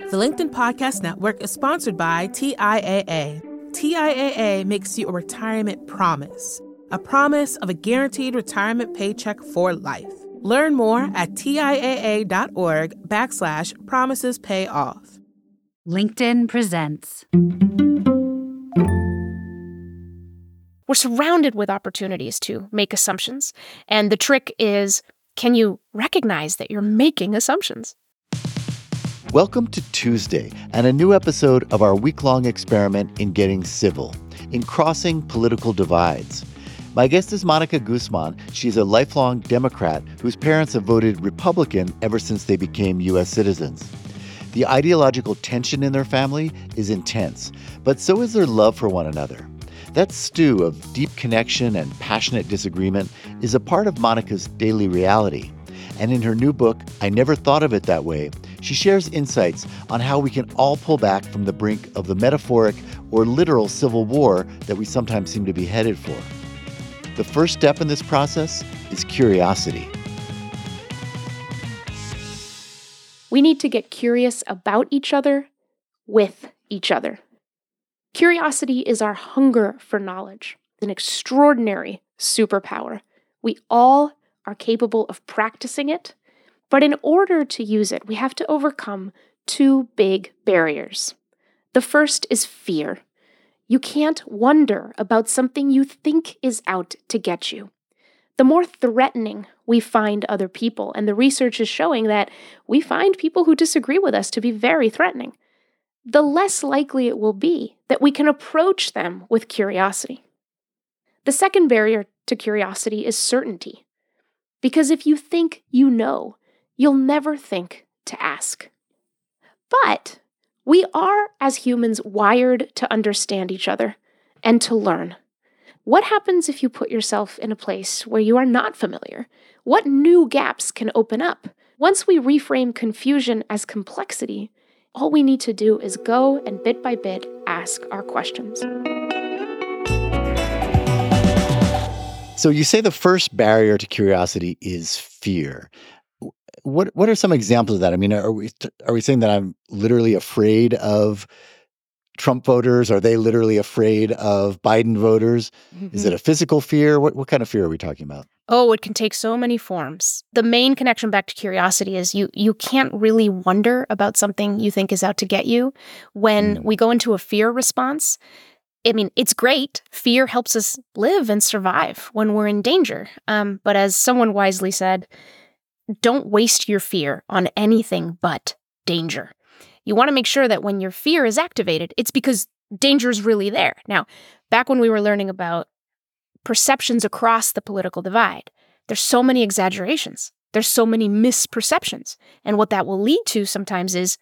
The LinkedIn Podcast Network is sponsored by TIAA. TIAA makes you a retirement promise, a promise of a guaranteed retirement paycheck for life. Learn more at TIAA.org backslash promises pay off. LinkedIn presents. We're surrounded with opportunities to make assumptions. And the trick is can you recognize that you're making assumptions? Welcome to Tuesday and a new episode of our week long experiment in getting civil, in crossing political divides. My guest is Monica Guzman. She's a lifelong Democrat whose parents have voted Republican ever since they became U.S. citizens. The ideological tension in their family is intense, but so is their love for one another. That stew of deep connection and passionate disagreement is a part of Monica's daily reality. And in her new book, I Never Thought of It That Way, she shares insights on how we can all pull back from the brink of the metaphoric or literal civil war that we sometimes seem to be headed for. The first step in this process is curiosity. We need to get curious about each other with each other. Curiosity is our hunger for knowledge, an extraordinary superpower. We all are capable of practicing it, but in order to use it, we have to overcome two big barriers. The first is fear. You can't wonder about something you think is out to get you. The more threatening we find other people, and the research is showing that we find people who disagree with us to be very threatening, the less likely it will be that we can approach them with curiosity. The second barrier to curiosity is certainty. Because if you think you know, you'll never think to ask. But we are, as humans, wired to understand each other and to learn. What happens if you put yourself in a place where you are not familiar? What new gaps can open up? Once we reframe confusion as complexity, all we need to do is go and bit by bit ask our questions. So you say the first barrier to curiosity is fear. What what are some examples of that? I mean, are we are we saying that I'm literally afraid of Trump voters? Are they literally afraid of Biden voters? Mm-hmm. Is it a physical fear? What what kind of fear are we talking about? Oh, it can take so many forms. The main connection back to curiosity is you you can't really wonder about something you think is out to get you. When mm. we go into a fear response, I mean, it's great. Fear helps us live and survive when we're in danger. Um, but as someone wisely said, don't waste your fear on anything but danger. You want to make sure that when your fear is activated, it's because danger is really there. Now, back when we were learning about perceptions across the political divide, there's so many exaggerations. There's so many misperceptions. And what that will lead to sometimes is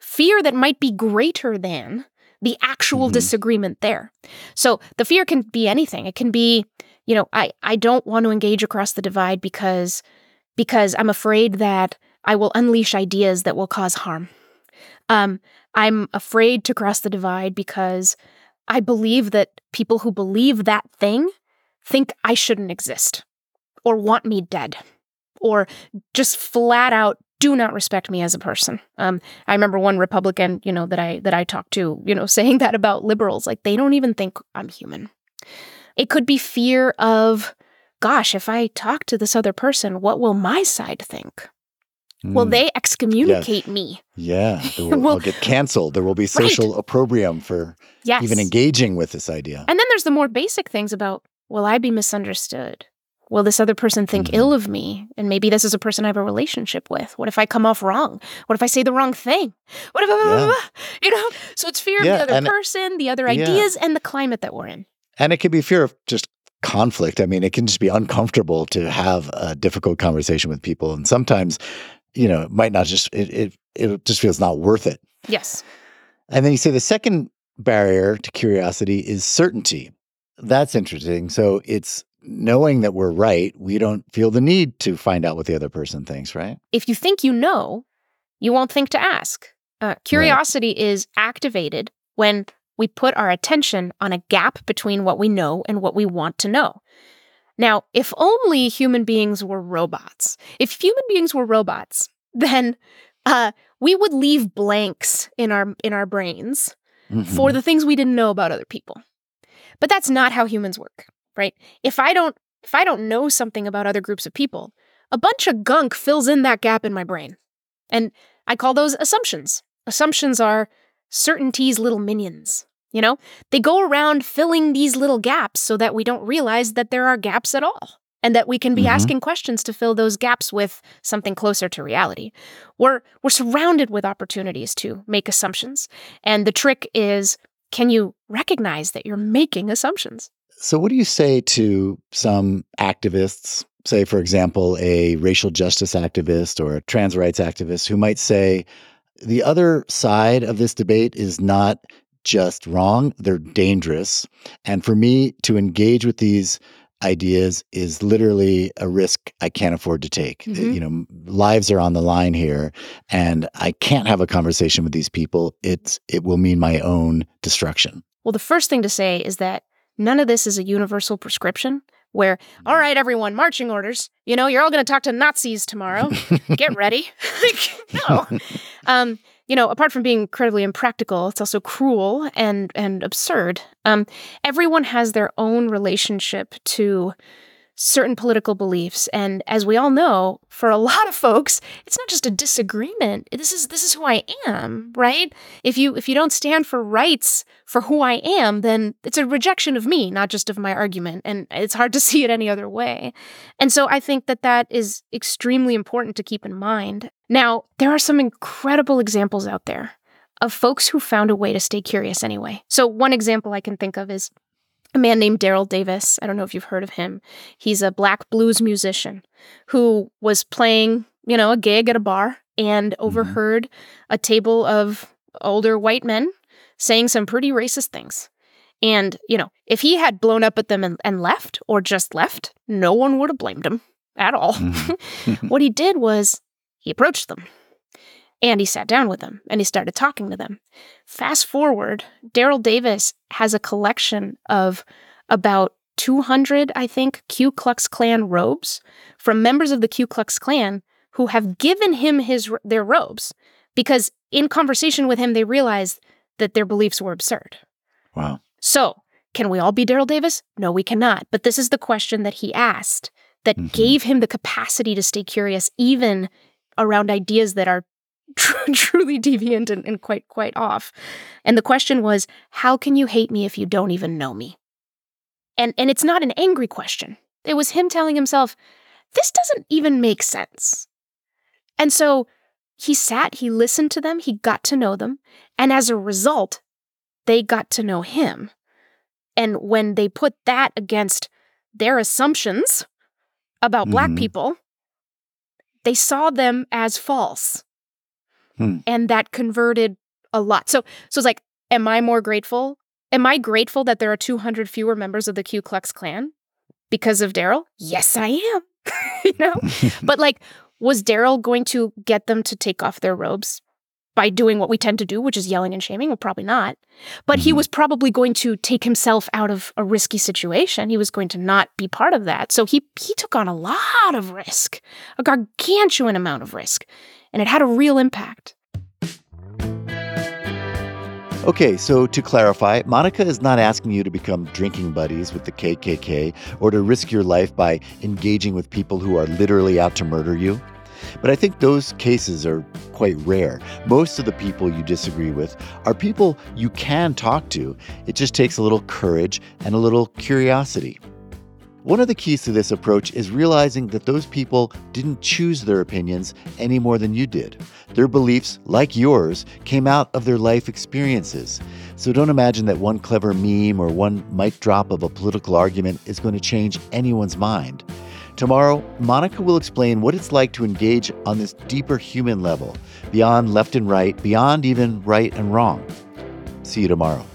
fear that might be greater than the actual mm-hmm. disagreement there. So the fear can be anything. It can be, you know, I, I don't want to engage across the divide because because I'm afraid that I will unleash ideas that will cause harm. Um, I'm afraid to cross the divide because I believe that people who believe that thing think I shouldn't exist or want me dead or just flat out do not respect me as a person. Um, I remember one Republican, you know, that I that I talked to, you know, saying that about liberals, like they don't even think I'm human. It could be fear of, gosh, if I talk to this other person, what will my side think? Mm. Will they excommunicate yeah. me? Yeah, will, will, I'll get canceled. There will be social right. opprobrium for yes. even engaging with this idea. And then there's the more basic things about, will I be misunderstood? Will this other person think mm-hmm. ill of me? And maybe this is a person I have a relationship with. What if I come off wrong? What if I say the wrong thing? What if, yeah. you know? So it's fear yeah, of the other person, the other ideas, and the climate that we're in. And it could be fear of just conflict. I mean, it can just be uncomfortable to have a difficult conversation with people. And sometimes, you know, it might not just, it, it, it just feels not worth it. Yes. And then you say the second barrier to curiosity is certainty. That's interesting. So it's knowing that we're right, we don't feel the need to find out what the other person thinks, right? If you think you know, you won't think to ask. Uh, curiosity right. is activated when we put our attention on a gap between what we know and what we want to know. Now, if only human beings were robots, if human beings were robots, then uh, we would leave blanks in our in our brains Mhm. for the things we didn't know about other people. But that's not how humans work, right? If I don't if I don't know something about other groups of people, a bunch of gunk fills in that gap in my brain. And I call those assumptions. Assumptions are certainty's little minions. You know, they go around filling these little gaps so that we don't realize that there are gaps at all and that we can be Mhm. asking questions to fill those gaps with something closer to reality. We're we're surrounded with opportunities to make assumptions. And the trick is can you recognize that you're making assumptions? So, what do you say to some activists, say, for example, a racial justice activist or a trans rights activist, who might say the other side of this debate is not just wrong, they're dangerous. And for me to engage with these ideas is literally a risk I can't afford to take. Mhm. You know, lives are on the line here, and I can't have a conversation with these people. It's it will mean my own destruction. Well, the first thing to say is that none of this is a universal prescription where, all right, everyone, marching orders. You know, you're all going to talk to Nazis tomorrow. Get ready. like, no. Um, you know, apart from being incredibly impractical, it's also cruel and and absurd. Um, everyone has their own relationship to certain political beliefs, and as we all know, for a lot of folks, it's not just a disagreement. This is this is who I am, right? If you if you don't stand for rights for who I am, then it's a rejection of me, not just of my argument, and it's hard to see it any other way. And so I think that that is extremely important to keep in mind. Now, there are some incredible examples out there of folks who found a way to stay curious anyway. So, one example I can think of is a man named Daryl Davis. I don't know if you've heard of him. He's a black blues musician who was playing, you know, a gig at a bar and overheard a table of older white men saying some pretty racist things. And, you know, if he had blown up at them and, and left or just left, no one would have blamed him at all. Mhm. what he did was he approached them and he sat down with them and he started talking to them. Fast forward, Daryl Davis has a collection of about 200, I think, Ku Klux Klan robes from members of the Ku Klux Klan who have given him his their robes because in conversation with him they realized that their beliefs were absurd. Wow. So, can we all be Daryl Davis? No, we cannot. But this is the question that he asked that Mhm. gave him the capacity to stay curious, even around ideas that are tr- truly deviant and, and quite quite off. And the question was, how can you hate me if you don't even know me? And and it's not an angry question. It was him telling himself, this doesn't even make sense. And so he sat, he listened to them, he got to know them, and as a result, they got to know him. And when they put that against their assumptions about black Mhm. people, they saw them as false. Hmm. And that converted a lot. So so it's like, am I more grateful? Am I grateful that there are 200 fewer members of the Ku Klux Klan because of Daryl? Yes, I am. you know? But like, was Daryl going to get them to take off their robes by doing what we tend to do, which is yelling and shaming? Well, probably not. But he Mhm. was probably going to take himself out of a risky situation. He was going to not be part of that. So he he took on a lot of risk, a gargantuan amount of risk, and it had a real impact. Okay, so to clarify, Monica is not asking you to become drinking buddies with the KKK or to risk your life by engaging with people who are literally out to murder you. But I think those cases are quite rare. Most of the people you disagree with are people you can talk to. It just takes a little courage and a little curiosity. One of the keys to this approach is realizing that those people didn't choose their opinions any more than you did. Their beliefs, like yours, came out of their life experiences. So don't imagine that one clever meme or one mic drop of a political argument is going to change anyone's mind. Tomorrow, Monica will explain what it's like to engage on this deeper human level, beyond left and right, beyond even right and wrong. See you tomorrow.